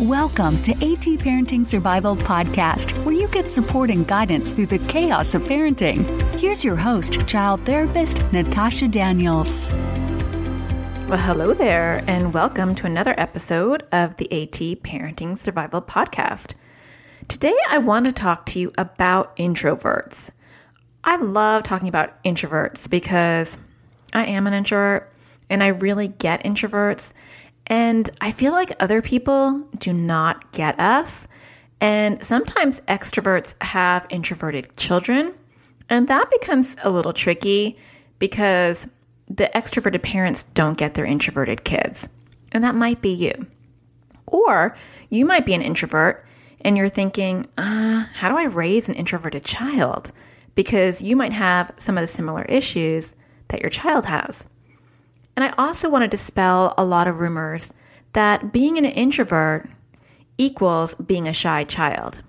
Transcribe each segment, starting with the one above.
Welcome to AT Parenting Survival Podcast, where you get support and guidance through the chaos of parenting. Here's your host, child therapist Natasha Daniels. Well, hello there, and welcome to another episode of the AT Parenting Survival Podcast. Today, I want to talk to you about introverts. I love talking about introverts because I am an introvert and I really get introverts. And I feel like other people do not get us. And sometimes extroverts have introverted children. And that becomes a little tricky because the extroverted parents don't get their introverted kids. And that might be you. Or you might be an introvert and you're thinking, uh, how do I raise an introverted child? Because you might have some of the similar issues that your child has. And I also want to dispel a lot of rumors that being an introvert equals being a shy child.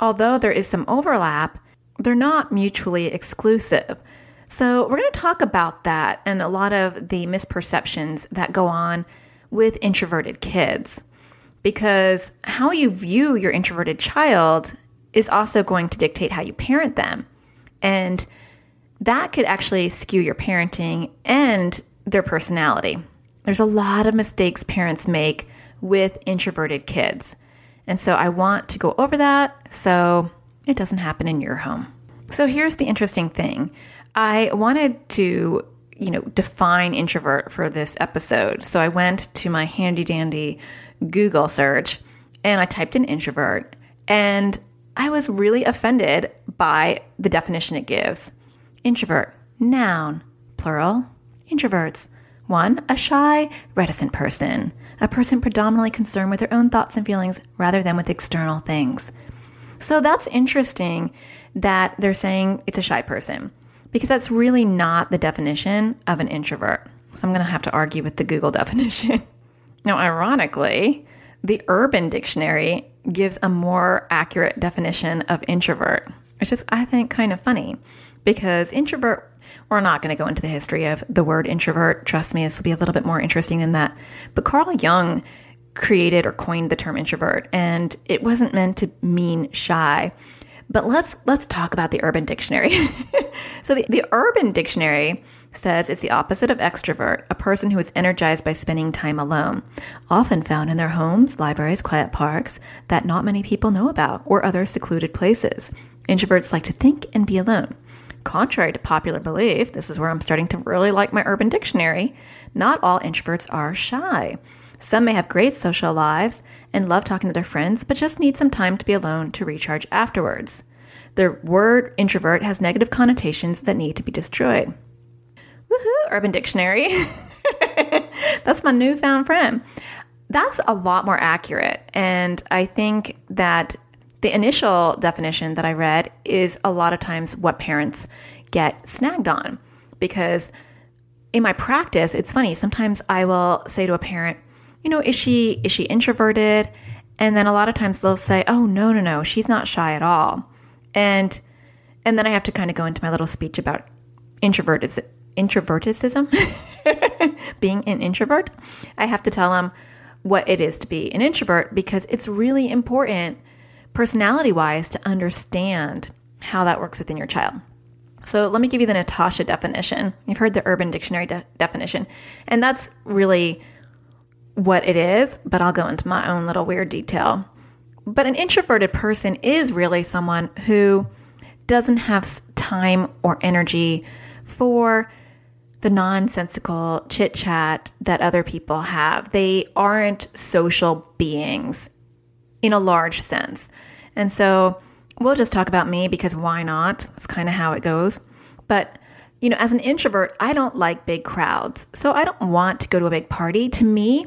Although there is some overlap, they're not mutually exclusive. So, we're going to talk about that and a lot of the misperceptions that go on with introverted kids. Because how you view your introverted child is also going to dictate how you parent them. And that could actually skew your parenting and their personality. There's a lot of mistakes parents make with introverted kids. And so I want to go over that so it doesn't happen in your home. So here's the interesting thing. I wanted to, you know, define introvert for this episode. So I went to my handy dandy Google search and I typed in introvert and I was really offended by the definition it gives. Introvert, noun, plural, introverts. One, a shy, reticent person, a person predominantly concerned with their own thoughts and feelings rather than with external things. So that's interesting that they're saying it's a shy person because that's really not the definition of an introvert. So I'm going to have to argue with the Google definition. now, ironically, the Urban Dictionary gives a more accurate definition of introvert, which is, I think, kind of funny because introvert we're not going to go into the history of the word introvert. Trust me, this will be a little bit more interesting than that. But Carl Jung created or coined the term introvert, and it wasn't meant to mean shy. But let's let's talk about the Urban Dictionary. so the, the Urban Dictionary says it's the opposite of extrovert, a person who is energized by spending time alone, often found in their homes, libraries, quiet parks that not many people know about, or other secluded places. Introverts like to think and be alone. Contrary to popular belief, this is where I'm starting to really like my Urban Dictionary, not all introverts are shy. Some may have great social lives and love talking to their friends, but just need some time to be alone to recharge afterwards. The word introvert has negative connotations that need to be destroyed. Woohoo, Urban Dictionary. That's my newfound friend. That's a lot more accurate. And I think that the initial definition that I read is a lot of times what parents get snagged on because in my practice, it's funny. Sometimes I will say to a parent, you know, is she is she introverted? And then a lot of times they'll say, "Oh, no, no, no, she's not shy at all." And and then I have to kind of go into my little speech about introvertis introverticism, being an introvert. I have to tell them what it is to be an introvert because it's really important personality wise to understand how that works within your child. So let me give you the Natasha definition. You've heard the Urban Dictionary de- definition, and that's really what it is, but I'll go into my own little weird detail. But an introverted person is really someone who doesn't have time or energy for the nonsensical chit chat that other people have. They aren't social beings in a large sense. And so we'll just talk about me because why not? That's kind of how it goes. But, you know, as an introvert, I don't like big crowds. So I don't want to go to a big party. To me,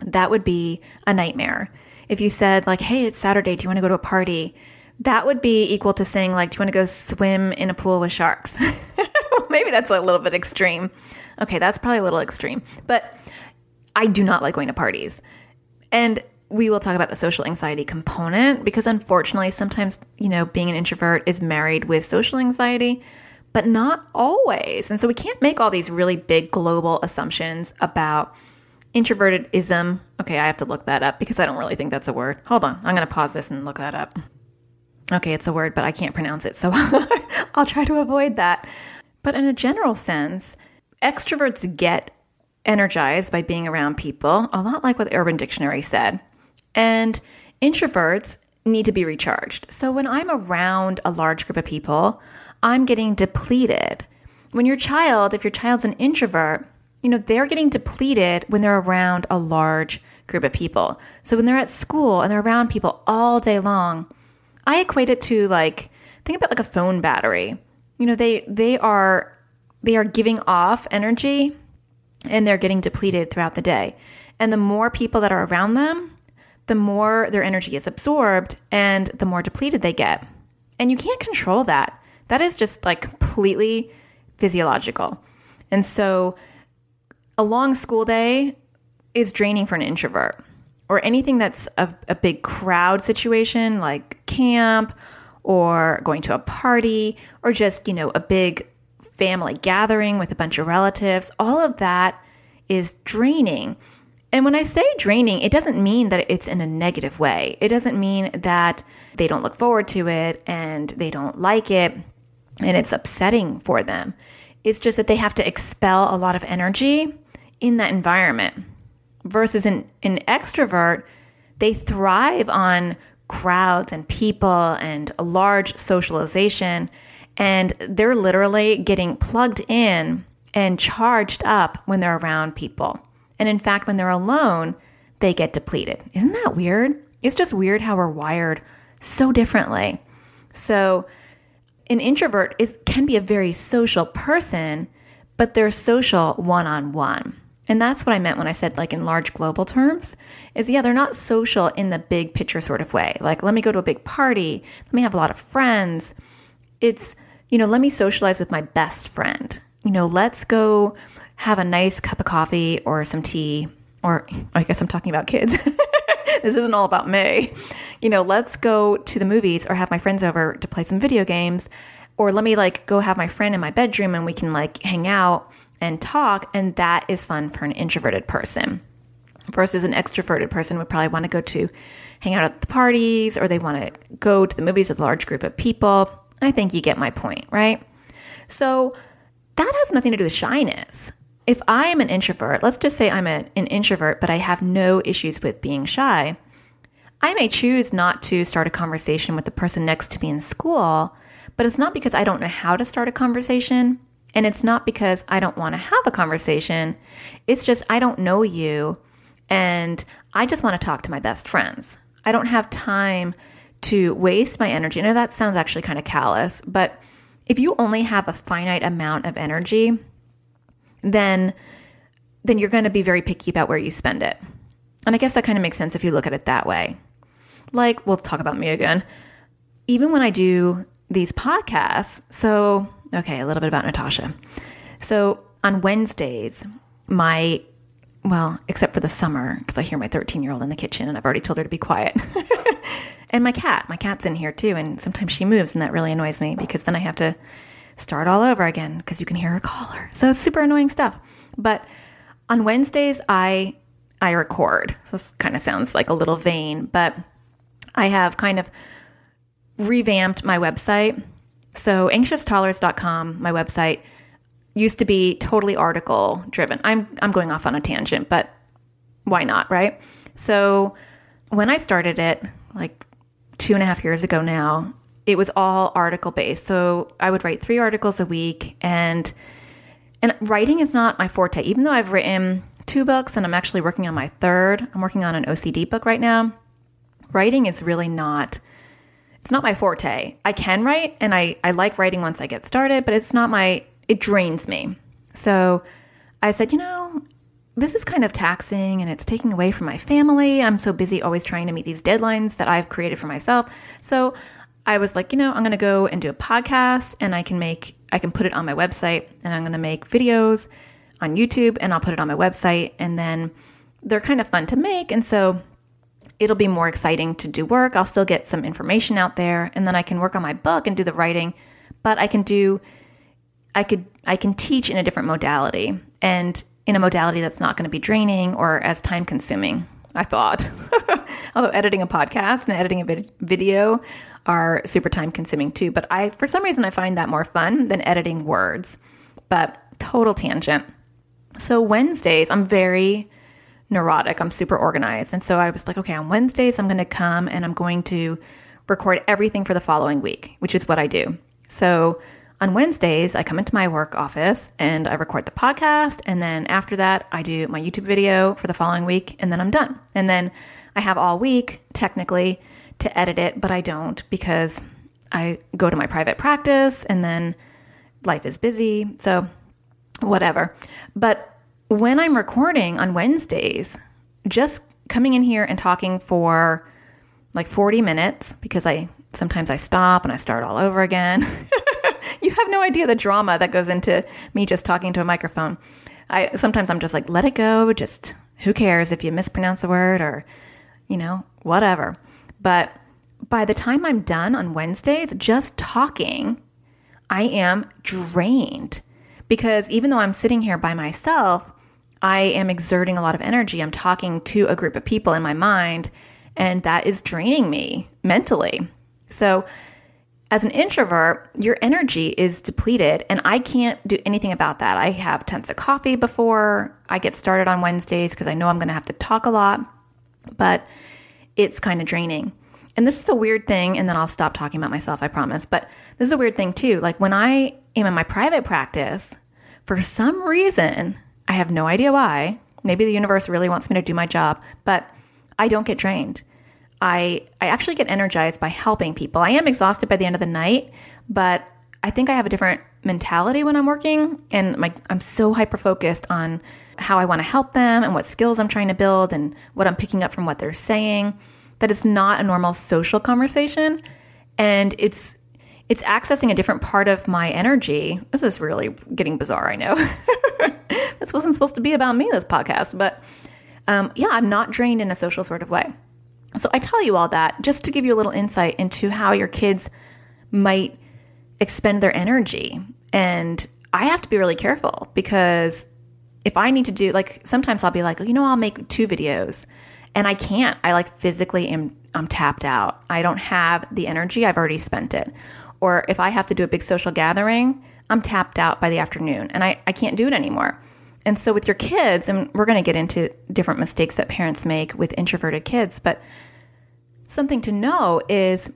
that would be a nightmare. If you said, like, hey, it's Saturday, do you want to go to a party? That would be equal to saying, like, do you want to go swim in a pool with sharks? Maybe that's a little bit extreme. Okay, that's probably a little extreme. But I do not like going to parties. And we will talk about the social anxiety component because unfortunately sometimes you know being an introvert is married with social anxiety but not always and so we can't make all these really big global assumptions about introvertedism. Okay, I have to look that up because I don't really think that's a word. Hold on. I'm going to pause this and look that up. Okay, it's a word, but I can't pronounce it. So I'll try to avoid that. But in a general sense, extroverts get energized by being around people, a lot like what the Urban Dictionary said. And introverts need to be recharged. So when I'm around a large group of people, I'm getting depleted. When your child, if your child's an introvert, you know, they're getting depleted when they're around a large group of people. So when they're at school and they're around people all day long, I equate it to like think about like a phone battery. You know, they they are they are giving off energy and they're getting depleted throughout the day. And the more people that are around them, the more their energy is absorbed and the more depleted they get. And you can't control that. That is just like completely physiological. And so a long school day is draining for an introvert or anything that's a, a big crowd situation like camp or going to a party or just, you know, a big family gathering with a bunch of relatives, all of that is draining. And when I say draining, it doesn't mean that it's in a negative way. It doesn't mean that they don't look forward to it and they don't like it and it's upsetting for them. It's just that they have to expel a lot of energy in that environment. Versus an, an extrovert, they thrive on crowds and people and a large socialization. And they're literally getting plugged in and charged up when they're around people. And in fact, when they're alone, they get depleted. Isn't that weird? It's just weird how we're wired so differently. So, an introvert is can be a very social person, but they're social one on one. And that's what I meant when I said like in large global terms is yeah, they're not social in the big picture sort of way. Like let me go to a big party, let me have a lot of friends. It's, you know, let me socialize with my best friend. You know, let's go have a nice cup of coffee or some tea or I guess I'm talking about kids. this isn't all about me. You know, let's go to the movies or have my friends over to play some video games or let me like go have my friend in my bedroom and we can like hang out and talk. And that is fun for an introverted person versus an extroverted person would probably want to go to hang out at the parties or they want to go to the movies with a large group of people. I think you get my point, right? So that has nothing to do with shyness. If I am an introvert, let's just say I'm a, an introvert, but I have no issues with being shy, I may choose not to start a conversation with the person next to me in school, but it's not because I don't know how to start a conversation. And it's not because I don't want to have a conversation. It's just I don't know you and I just want to talk to my best friends. I don't have time to waste my energy. Now that sounds actually kind of callous, but if you only have a finite amount of energy, then then you're going to be very picky about where you spend it. And I guess that kind of makes sense if you look at it that way. Like, we'll talk about me again. Even when I do these podcasts, so Okay, a little bit about Natasha. So on Wednesdays, my, well, except for the summer, because I hear my 13 year old in the kitchen and I've already told her to be quiet. and my cat, my cat's in here too. And sometimes she moves and that really annoys me because then I have to start all over again because you can hear her caller. So it's super annoying stuff. But on Wednesdays, I I record. So this kind of sounds like a little vain, but I have kind of revamped my website so anxioustoddlers.com, my website, used to be totally article driven. I'm I'm going off on a tangent, but why not, right? So when I started it, like two and a half years ago now, it was all article based. So I would write three articles a week and and writing is not my forte, even though I've written two books and I'm actually working on my third. I'm working on an OCD book right now. Writing is really not it's not my forte. I can write and I, I like writing once I get started, but it's not my, it drains me. So I said, you know, this is kind of taxing and it's taking away from my family. I'm so busy always trying to meet these deadlines that I've created for myself. So I was like, you know, I'm going to go and do a podcast and I can make, I can put it on my website and I'm going to make videos on YouTube and I'll put it on my website. And then they're kind of fun to make. And so it'll be more exciting to do work. I'll still get some information out there and then I can work on my book and do the writing, but I can do I could I can teach in a different modality. And in a modality that's not going to be draining or as time consuming. I thought. Although editing a podcast and editing a vid- video are super time consuming too, but I for some reason I find that more fun than editing words. But total tangent. So Wednesdays, I'm very neurotic. I'm super organized. And so I was like, okay, on Wednesdays I'm going to come and I'm going to record everything for the following week, which is what I do. So on Wednesdays, I come into my work office and I record the podcast. And then after that, I do my YouTube video for the following week and then I'm done. And then I have all week, technically, to edit it, but I don't because I go to my private practice and then life is busy. So, whatever. But when I'm recording on Wednesdays, just coming in here and talking for like 40 minutes because I sometimes I stop and I start all over again. you have no idea the drama that goes into me just talking to a microphone. I sometimes I'm just like, let it go. Just who cares if you mispronounce the word or, you know, whatever. But by the time I'm done on Wednesdays, just talking, I am drained because even though I'm sitting here by myself, I am exerting a lot of energy. I'm talking to a group of people in my mind, and that is draining me mentally. So as an introvert, your energy is depleted, and I can't do anything about that. I have tons of coffee before I get started on Wednesdays because I know I'm going to have to talk a lot, but it's kind of draining. And this is a weird thing, and then I'll stop talking about myself, I promise. But this is a weird thing too. Like when I am in my private practice, for some reason, I have no idea why. Maybe the universe really wants me to do my job, but I don't get drained. I I actually get energized by helping people. I am exhausted by the end of the night, but I think I have a different mentality when I'm working and my I'm so hyper focused on how I want to help them and what skills I'm trying to build and what I'm picking up from what they're saying that it's not a normal social conversation and it's it's accessing a different part of my energy. This is really getting bizarre, I know. this wasn't supposed to be about me this podcast, but um, yeah, I'm not drained in a social sort of way. So I tell you all that just to give you a little insight into how your kids might expend their energy. And I have to be really careful because if I need to do like sometimes I'll be like, you know, I'll make two videos and I can't. I like physically am I'm tapped out. I don't have the energy. I've already spent it. Or if I have to do a big social gathering, I'm tapped out by the afternoon and I, I can't do it anymore. And so with your kids, and we're going to get into different mistakes that parents make with introverted kids, but something to know is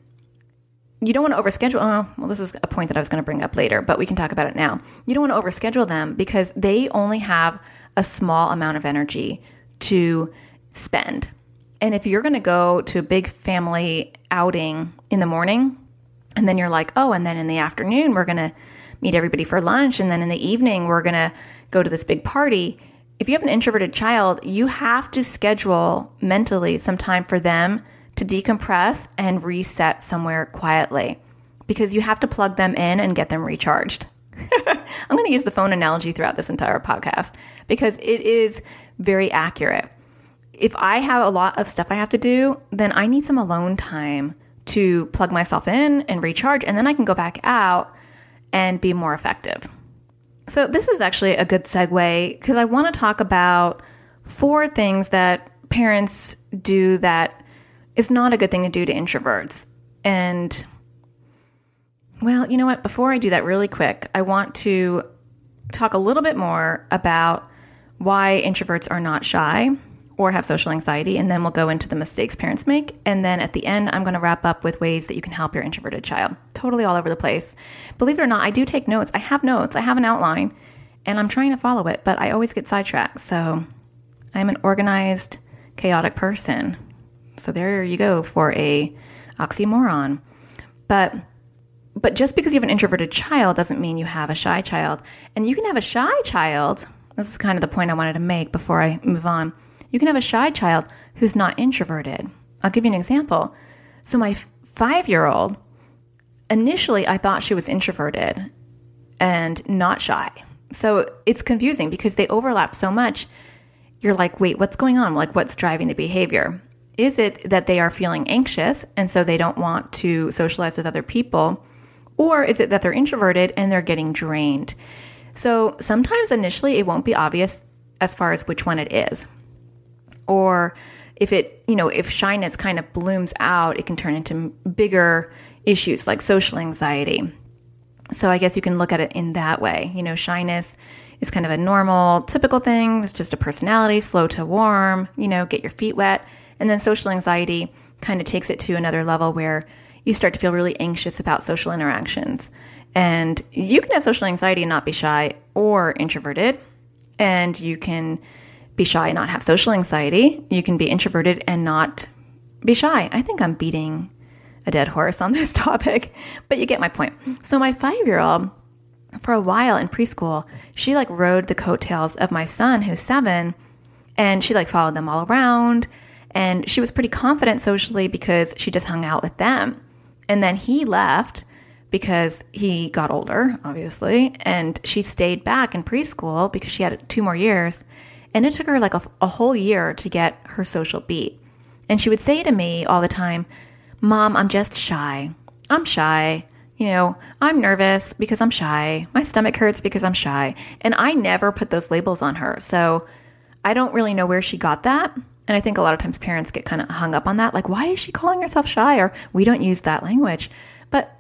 you don't want to overschedule. Oh, well, this is a point that I was going to bring up later, but we can talk about it now. You don't want to overschedule them because they only have a small amount of energy to spend. And if you're going to go to a big family outing in the morning, and then you're like, oh, and then in the afternoon, we're going to meet everybody for lunch. And then in the evening, we're going to go to this big party. If you have an introverted child, you have to schedule mentally some time for them to decompress and reset somewhere quietly because you have to plug them in and get them recharged. I'm going to use the phone analogy throughout this entire podcast because it is very accurate. If I have a lot of stuff I have to do, then I need some alone time to plug myself in and recharge, and then I can go back out and be more effective. So, this is actually a good segue because I want to talk about four things that parents do that is not a good thing to do to introverts. And, well, you know what? Before I do that, really quick, I want to talk a little bit more about why introverts are not shy or have social anxiety, and then we'll go into the mistakes parents make. And then at the end, I'm going to wrap up with ways that you can help your introverted child. Totally all over the place. Believe it or not, I do take notes. I have notes, I have an outline, and I'm trying to follow it, but I always get sidetracked. So I'm an organized, chaotic person. So there you go for a oxymoron. But but just because you have an introverted child doesn't mean you have a shy child. And you can have a shy child. This is kind of the point I wanted to make before I move on you can have a shy child who's not introverted. I'll give you an example. So, my five year old, initially, I thought she was introverted and not shy. So, it's confusing because they overlap so much. You're like, wait, what's going on? Like, what's driving the behavior? Is it that they are feeling anxious and so they don't want to socialize with other people? Or is it that they're introverted and they're getting drained? So sometimes initially it won't be obvious as far as which one it is. Or if it, you know, if shyness kind of blooms out, it can turn into bigger issues like social anxiety. So I guess you can look at it in that way. You know, shyness is kind of a normal, typical thing. It's just a personality, slow to warm, you know, get your feet wet. And then social anxiety kind of takes it to another level where you start to feel really anxious about social interactions. And you can have social anxiety and not be shy or introverted. And you can be shy and not have social anxiety. You can be introverted and not be shy. I think I'm beating a dead horse on this topic, but you get my point. So, my five year old, for a while in preschool, she like rode the coattails of my son, who's seven, and she like followed them all around. And she was pretty confident socially because she just hung out with them. And then he left because he got older, obviously, and she stayed back in preschool because she had two more years. And it took her like a, a whole year to get her social beat. And she would say to me all the time, Mom, I'm just shy. I'm shy. You know, I'm nervous because I'm shy. My stomach hurts because I'm shy. And I never put those labels on her. So I don't really know where she got that. And I think a lot of times parents get kind of hung up on that. Like, why is she calling herself shy? Or we don't use that language. But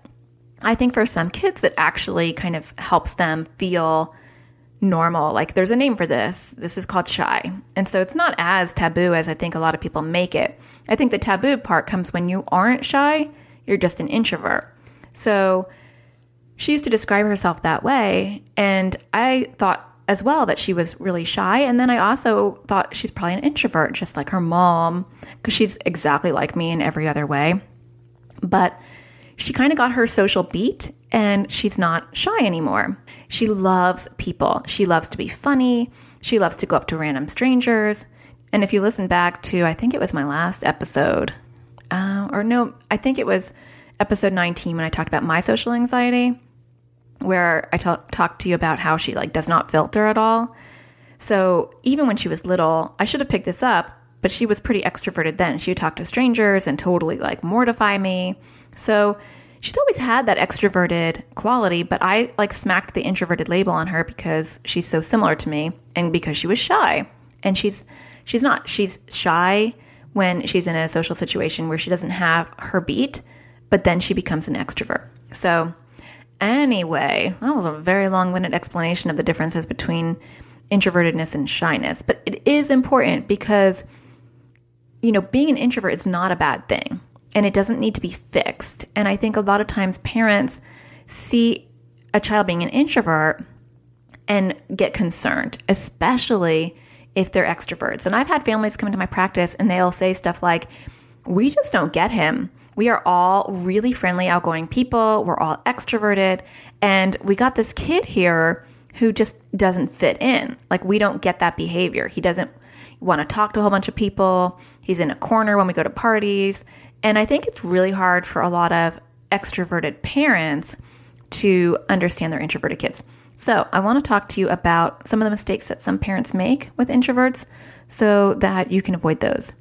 I think for some kids, it actually kind of helps them feel normal. Like there's a name for this. This is called shy. And so it's not as taboo as I think a lot of people make it. I think the taboo part comes when you aren't shy, you're just an introvert. So she used to describe herself that way. And I thought as well that she was really shy. And then I also thought she's probably an introvert, just like her mom, because she's exactly like me in every other way. But she kind of got her social beat and she's not shy anymore. She loves people. She loves to be funny. She loves to go up to random strangers. And if you listen back to, I think it was my last episode, uh, or no, I think it was episode 19 when I talked about my social anxiety, where I t- talked to you about how she like does not filter at all. So even when she was little, I should have picked this up, but she was pretty extroverted then. She would talk to strangers and totally like mortify me. So she's always had that extroverted quality, but I like smacked the introverted label on her because she's so similar to me and because she was shy. And she's she's not. She's shy when she's in a social situation where she doesn't have her beat, but then she becomes an extrovert. So anyway, that was a very long-winded explanation of the differences between introvertedness and shyness, but it is important because you know, being an introvert is not a bad thing and it doesn't need to be fixed. And I think a lot of times parents see a child being an introvert and get concerned, especially if they're extroverts. And I've had families come into my practice and they'll say stuff like, We just don't get him. We are all really friendly, outgoing people. We're all extroverted. And we got this kid here who just doesn't fit in. Like, we don't get that behavior. He doesn't want to talk to a whole bunch of people. He's in a corner when we go to parties. And I think it's really hard for a lot of extroverted parents to understand their introverted kids. So, I want to talk to you about some of the mistakes that some parents make with introverts so that you can avoid those.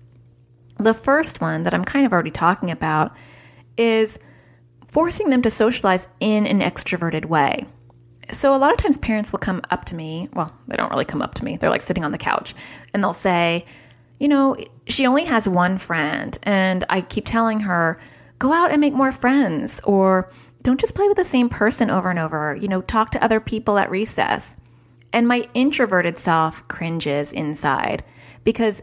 The first one that I'm kind of already talking about is forcing them to socialize in an extroverted way. So, a lot of times parents will come up to me. Well, they don't really come up to me, they're like sitting on the couch and they'll say, you know, she only has one friend. And I keep telling her, go out and make more friends or don't just play with the same person over and over. You know, talk to other people at recess. And my introverted self cringes inside because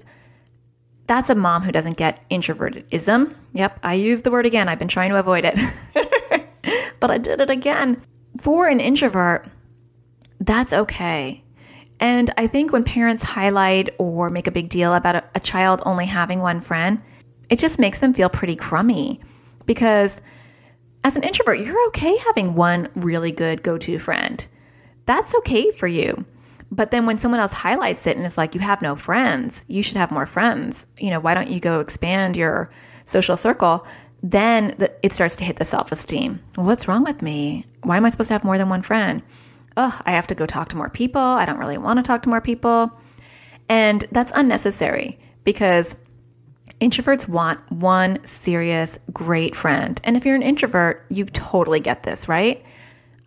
that's a mom who doesn't get introvertedism. Yep, I used the word again. I've been trying to avoid it, but I did it again. For an introvert, that's okay. And I think when parents highlight or make a big deal about a, a child only having one friend, it just makes them feel pretty crummy because as an introvert, you're okay having one really good go to friend. That's okay for you. But then when someone else highlights it and it's like, you have no friends, you should have more friends. You know, why don't you go expand your social circle? Then the, it starts to hit the self esteem. What's wrong with me? Why am I supposed to have more than one friend? oh, I have to go talk to more people. I don't really want to talk to more people. And that's unnecessary because introverts want one serious, great friend. And if you're an introvert, you totally get this, right?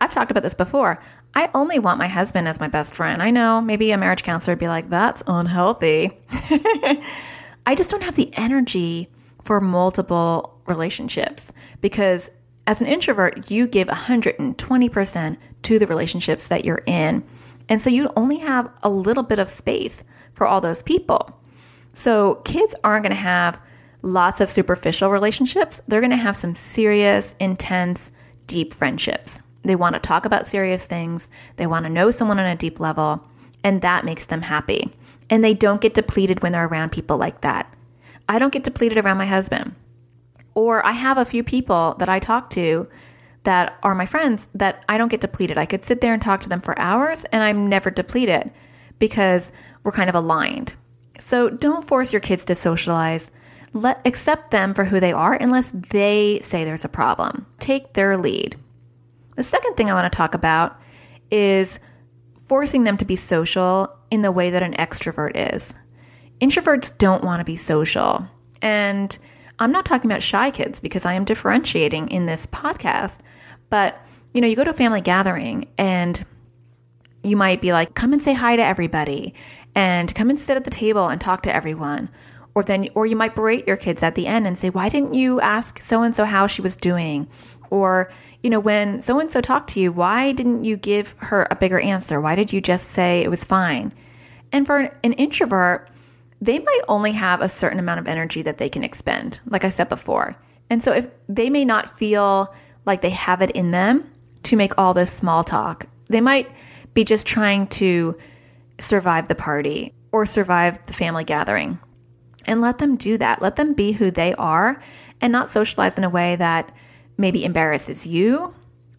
I've talked about this before. I only want my husband as my best friend. I know maybe a marriage counselor would be like, that's unhealthy. I just don't have the energy for multiple relationships because as an introvert, you give 120% to the relationships that you're in. And so you only have a little bit of space for all those people. So kids aren't going to have lots of superficial relationships. They're going to have some serious, intense, deep friendships. They want to talk about serious things. They want to know someone on a deep level, and that makes them happy. And they don't get depleted when they're around people like that. I don't get depleted around my husband. Or I have a few people that I talk to that are my friends that I don't get depleted. I could sit there and talk to them for hours and I'm never depleted because we're kind of aligned. So don't force your kids to socialize. Let accept them for who they are unless they say there's a problem. Take their lead. The second thing I want to talk about is forcing them to be social in the way that an extrovert is. Introverts don't want to be social. And I'm not talking about shy kids because I am differentiating in this podcast. But, you know, you go to a family gathering and you might be like, come and say hi to everybody and come and sit at the table and talk to everyone. Or then, or you might berate your kids at the end and say, why didn't you ask so and so how she was doing? Or, you know, when so and so talked to you, why didn't you give her a bigger answer? Why did you just say it was fine? And for an, introvert, they might only have a certain amount of energy that they can expend, like I said before. And so if they may not feel like they have it in them to make all this small talk, they might be just trying to survive the party or survive the family gathering. And let them do that. Let them be who they are and not socialize in a way that maybe embarrasses you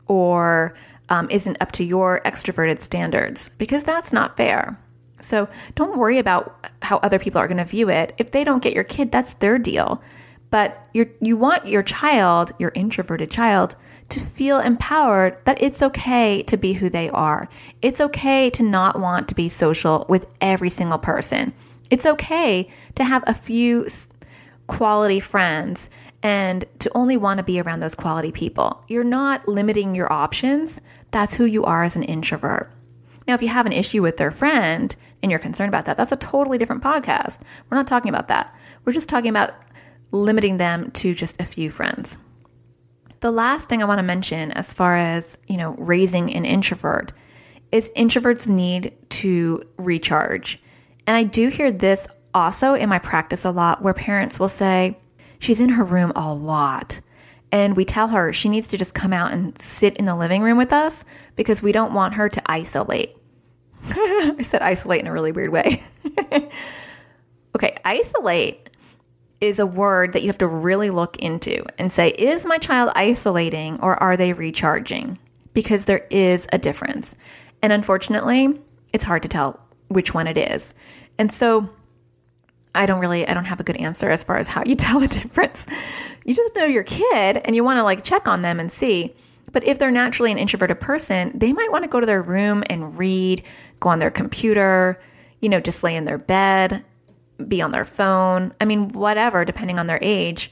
or um, isn't up to your extroverted standards because that's not fair. So don't worry about how other people are going to view it. If they don't get your kid, that's their deal. But you you want your child, your introverted child, to feel empowered that it's okay to be who they are. It's okay to not want to be social with every single person. It's okay to have a few quality friends and to only want to be around those quality people. You're not limiting your options. That's who you are as an introvert. Now, if you have an issue with their friend and you're concerned about that, that's a totally different podcast. We're not talking about that. We're just talking about limiting them to just a few friends. The last thing I want to mention as far as, you know, raising an introvert is introverts need to recharge. And I do hear this also in my practice a lot where parents will say, she's in her room a lot. And we tell her she needs to just come out and sit in the living room with us because we don't want her to isolate. I said isolate in a really weird way. okay, isolate is a word that you have to really look into and say, is my child isolating or are they recharging? Because there is a difference. And unfortunately, it's hard to tell which one it is. And so I don't really I don't have a good answer as far as how you tell the difference. You just know your kid and you want to like check on them and see. But if they're naturally an introverted person, they might want to go to their room and read, go on their computer, you know, just lay in their bed be on their phone. I mean, whatever, depending on their age.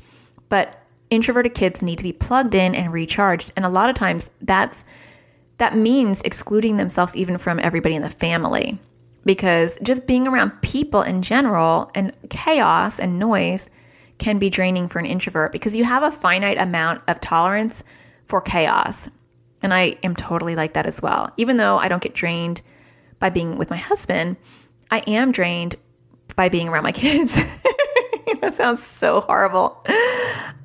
But introverted kids need to be plugged in and recharged. And a lot of times that's that means excluding themselves even from everybody in the family. Because just being around people in general and chaos and noise can be draining for an introvert because you have a finite amount of tolerance for chaos. And I am totally like that as well. Even though I don't get drained by being with my husband, I am drained by being around my kids. that sounds so horrible.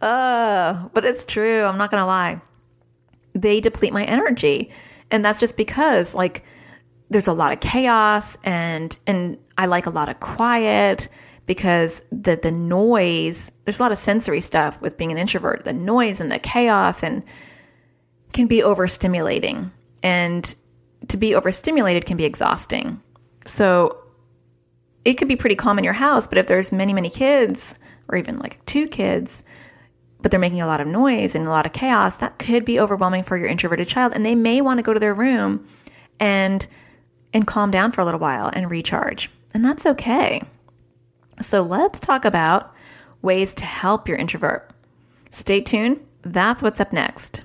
Uh, but it's true. I'm not going to lie. They deplete my energy. And that's just because like there's a lot of chaos and and I like a lot of quiet because the the noise, there's a lot of sensory stuff with being an introvert. The noise and the chaos and can be overstimulating. And to be overstimulated can be exhausting. So it could be pretty calm in your house, but if there's many, many kids, or even like two kids, but they're making a lot of noise and a lot of chaos, that could be overwhelming for your introverted child. And they may want to go to their room and and calm down for a little while and recharge. And that's okay. So let's talk about ways to help your introvert. Stay tuned. That's what's up next.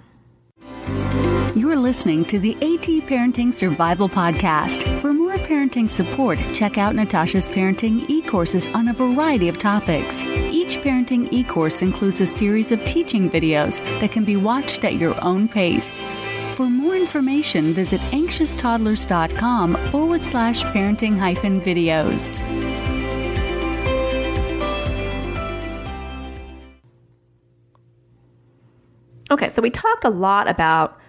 You're listening to the AT Parenting Survival Podcast. For more parenting support, check out Natasha's parenting e courses on a variety of topics. Each parenting e course includes a series of teaching videos that can be watched at your own pace. For more information, visit anxioustoddlers.com forward slash parenting hyphen videos. Okay, so we talked a lot about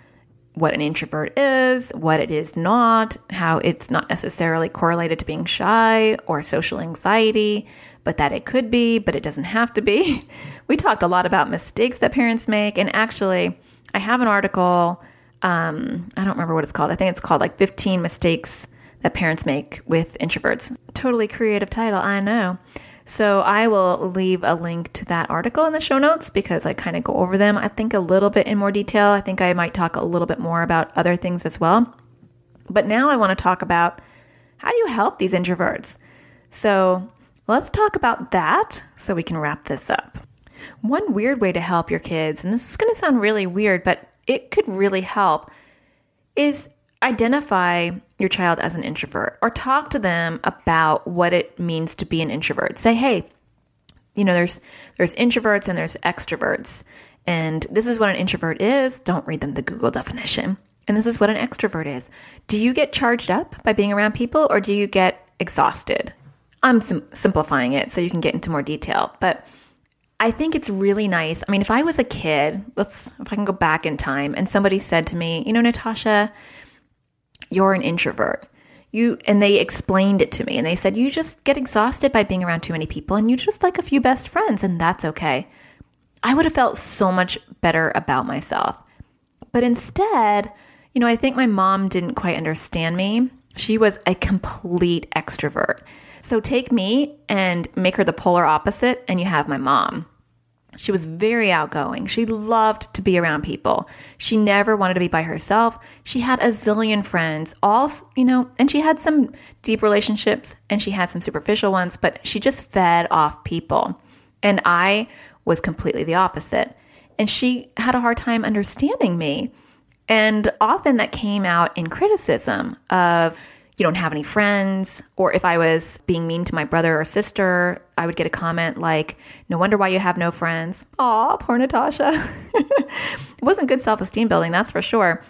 what an introvert is, what it is not, how it's not necessarily correlated to being shy or social anxiety, but that it could be, but it doesn't have to be. We talked a lot about mistakes that parents make, and actually, I have an article. Um, I don't remember what it's called. I think it's called like 15 mistakes that parents make with introverts. Totally creative title, I know. So I will leave a link to that article in the show notes because I kind of go over them, I think, a little bit in more detail. I think I might talk a little bit more about other things as well. But now I want to talk about how do you help these introverts? So let's talk about that so we can wrap this up. One weird way to help your kids, and this is going to sound really weird, but it could really help, is identify your child as an introvert or talk to them about what it means to be an introvert. Say, hey, you know, there's there's introverts and there's extroverts. And this is what an introvert is. Don't read them the Google definition. And this is what an extrovert is. Do you get charged up by being around people or do you get exhausted? I'm sim- simplifying it so you can get into more detail. But I think it's really nice. I mean, if I was a kid, let's if I can go back in time and somebody said to me, "You know, Natasha, you're an introvert." You and they explained it to me and they said, "You just get exhausted by being around too many people and you just like a few best friends and that's okay." I would have felt so much better about myself. But instead, you know, I think my mom didn't quite understand me. She was a complete extrovert. So take me and make her the polar opposite, and you have my mom. She was very outgoing. She loved to be around people. She never wanted to be by herself. She had a zillion friends, all, you know, and she had some deep relationships and she had some superficial ones, but she just fed off people. And I was completely the opposite. And she had a hard time understanding me. And often that came out in criticism of, you don't have any friends. Or if I was being mean to my brother or sister, I would get a comment like, no wonder why you have no friends. Aw, poor Natasha. it wasn't good self esteem building, that's for sure.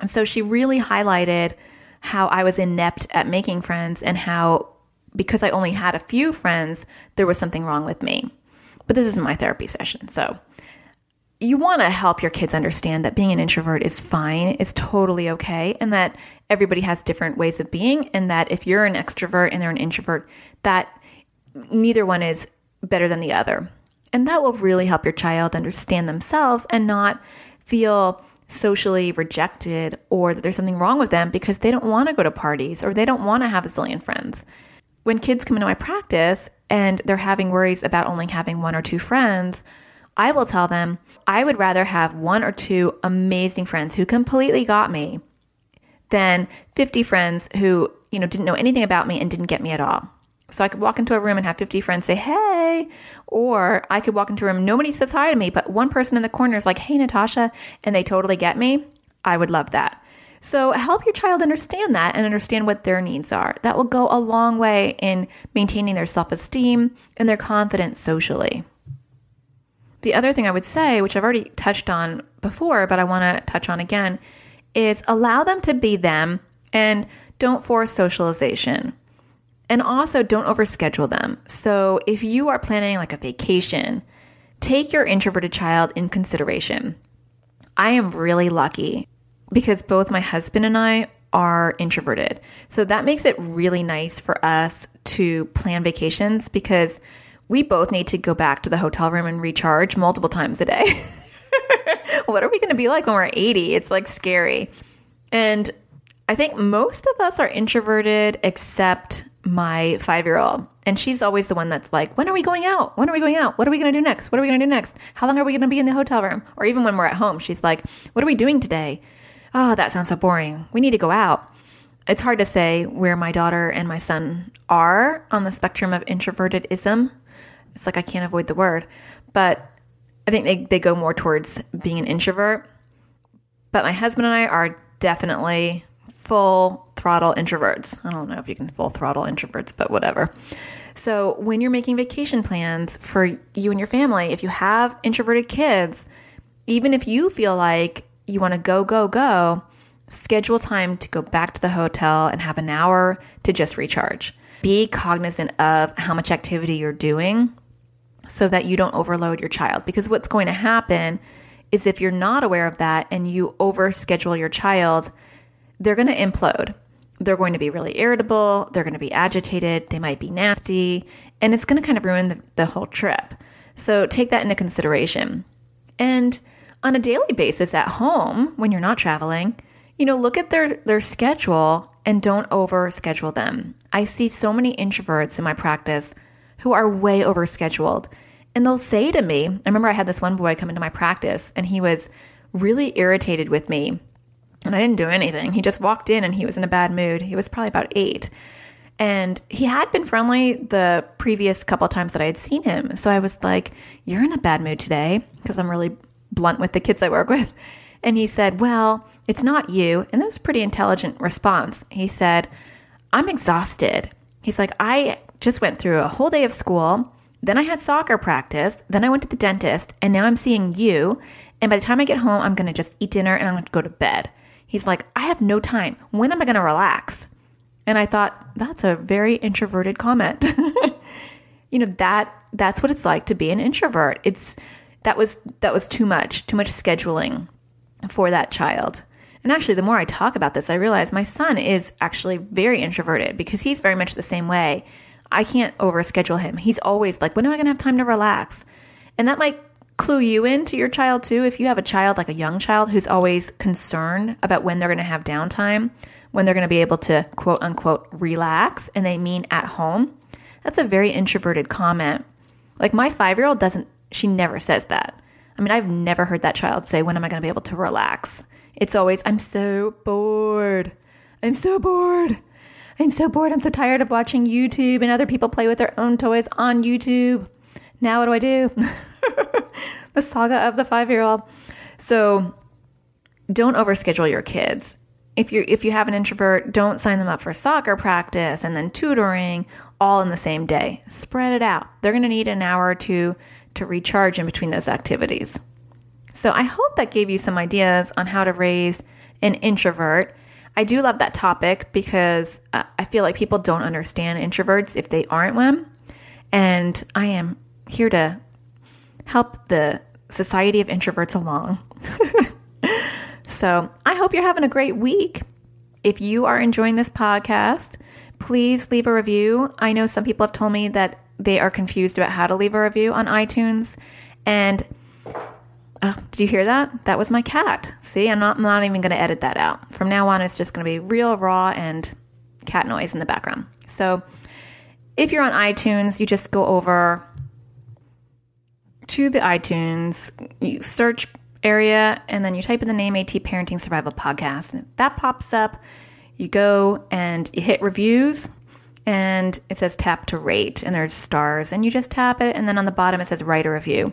And so she really highlighted how I was inept at making friends and how, because I only had a few friends, there was something wrong with me. But this isn't my therapy session. So you want to help your kids understand that being an introvert is fine, is totally okay, and that everybody has different ways of being, and that if you're an extrovert and they're an introvert, that neither one is better than the other. And that will really help your child understand themselves and not feel socially rejected or that there's something wrong with them because they don't want to go to parties or they don't want to have a zillion friends. When kids come into my practice and they're having worries about only having one or two friends, I will tell them I would rather have one or two amazing friends who completely got me than 50 friends who, you know, didn't know anything about me and didn't get me at all. So I could walk into a room and have 50 friends say, hey, or I could walk into a room, nobody says hi to me, but one person in the corner is like, hey, Natasha, and they totally get me. I would love that. So help your child understand that and understand what their needs are. That will go a long way in maintaining their self esteem and their confidence socially. The other thing I would say, which I've already touched on before, but I want to touch on again, is allow them to be them and don't force socialization. And also don't overschedule them. So if you are planning like a vacation, take your introverted child in consideration. I am really lucky because both my husband and I are introverted. So that makes it really nice for us to plan vacations because we both need to go back to the hotel room and recharge multiple times a day. what are we going to be like when we're 80? It's like scary. And I think most of us are introverted except my five year old. And she's always the one that's like, when are we going out? When are we going out? What are we going to do next? What are we going to do next? How long are we going to be in the hotel room? Or even when we're at home, she's like, what are we doing today? Oh, that sounds so boring. We need to go out. It's hard to say where my daughter and my son are on the spectrum of introvertedism. It's like I can't avoid the word, but I think they, they go more towards being an introvert. But my husband and I are definitely full throttle introverts. I don't know if you can full throttle introverts, but whatever. So, when you're making vacation plans for you and your family, if you have introverted kids, even if you feel like you want to go, go, go, schedule time to go back to the hotel and have an hour to just recharge. Be cognizant of how much activity you're doing so that you don't overload your child. Because what's going to happen is if you're not aware of that and you overschedule your child, they're going to implode. They're going to be really irritable. They're going to be agitated. They might be nasty. And it's going to kind of ruin the, the whole trip. So take that into consideration. And on a daily basis at home, when you're not traveling, you know, look at their, their schedule and don't over schedule them. I see so many introverts in my practice who are way overscheduled. And they'll say to me, I remember I had this one boy come into my practice and he was really irritated with me. And I didn't do anything. He just walked in and he was in a bad mood. He was probably about eight. And he had been friendly the previous couple times that I had seen him. So I was like, You're in a bad mood today because I'm really blunt with the kids I work with. And he said, Well, it's not you. And that was a pretty intelligent response. He said, I'm exhausted. He's like, I just went through a whole day of school. Then I had soccer practice. Then I went to the dentist. And now I'm seeing you. And by the time I get home, I'm going to just eat dinner and I'm going to go to bed. He's like, I have no time. When am I going to relax? And I thought, that's a very introverted comment. you know, that that's what it's like to be an introvert. It's that was that was too much, too much scheduling for that child. And actually, the more I talk about this, I realize my son is actually very introverted because he's very much the same way. I can't overschedule him. He's always like, when am I going to have time to relax? And that might clue you into your child too. If you have a child, like a young child, who's always concerned about when they're going to have downtime, when they're going to be able to quote unquote relax, and they mean at home, that's a very introverted comment. Like my five year old doesn't, she never says that. I mean, I've never heard that child say, When am I going to be able to relax? It's always, I'm so bored. I'm so bored. I'm so bored. I'm so tired of watching YouTube and other people play with their own toys on YouTube. Now, what do I do? the saga of the five year old. So, don't overschedule your kids. If you if you have an introvert, don't sign them up for soccer practice and then tutoring all in the same day. Spread it out. They're going to need an hour or two to recharge in between those activities. So I hope that gave you some ideas on how to raise an introvert. I do love that topic because uh, I feel like people don't understand introverts if they aren't one. And I am here to help the Society of Introverts along. so I hope you're having a great week. If you are enjoying this podcast, please leave a review. I know some people have told me that they are confused about how to leave a review on iTunes. And Oh, did you hear that? That was my cat. See, I'm not, I'm not even going to edit that out. From now on, it's just going to be real raw and cat noise in the background. So if you're on iTunes, you just go over to the iTunes, you search area, and then you type in the name AT Parenting Survival Podcast. That pops up. You go and you hit reviews and it says tap to rate and there's stars and you just tap it and then on the bottom it says write a review.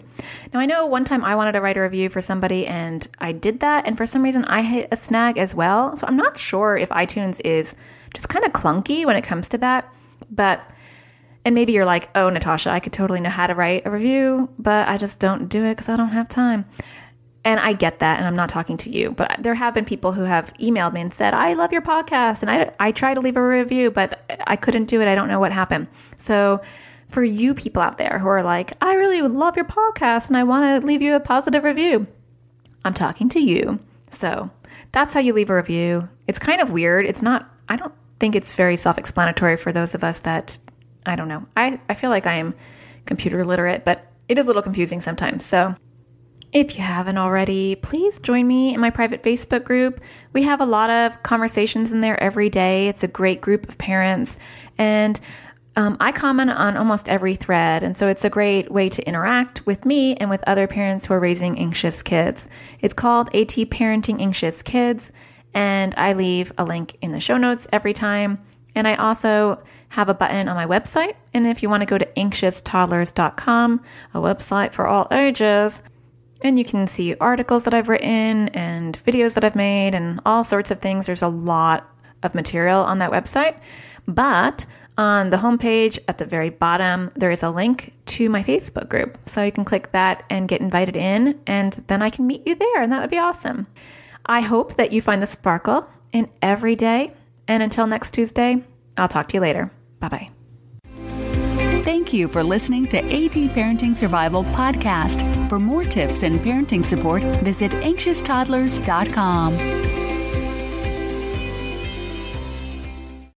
Now I know one time I wanted to write a review for somebody and I did that and for some reason I hit a snag as well. So I'm not sure if iTunes is just kind of clunky when it comes to that, but and maybe you're like, "Oh, Natasha, I could totally know how to write a review, but I just don't do it cuz I don't have time." And I get that, and I'm not talking to you, but there have been people who have emailed me and said, I love your podcast, and I, I try to leave a review, but I couldn't do it. I don't know what happened. So, for you people out there who are like, I really love your podcast, and I want to leave you a positive review, I'm talking to you. So, that's how you leave a review. It's kind of weird. It's not, I don't think it's very self explanatory for those of us that, I don't know. I, I feel like I am computer literate, but it is a little confusing sometimes. So, if you haven't already, please join me in my private Facebook group. We have a lot of conversations in there every day. It's a great group of parents, and um, I comment on almost every thread. And so it's a great way to interact with me and with other parents who are raising anxious kids. It's called AT Parenting Anxious Kids, and I leave a link in the show notes every time. And I also have a button on my website. And if you want to go to anxioustoddlers.com, a website for all ages, And you can see articles that I've written and videos that I've made and all sorts of things. There's a lot of material on that website. But on the homepage at the very bottom, there is a link to my Facebook group. So you can click that and get invited in, and then I can meet you there, and that would be awesome. I hope that you find the sparkle in every day. And until next Tuesday, I'll talk to you later. Bye bye. Thank you for listening to AT Parenting Survival Podcast. For more tips and parenting support, visit anxioustoddlers.com.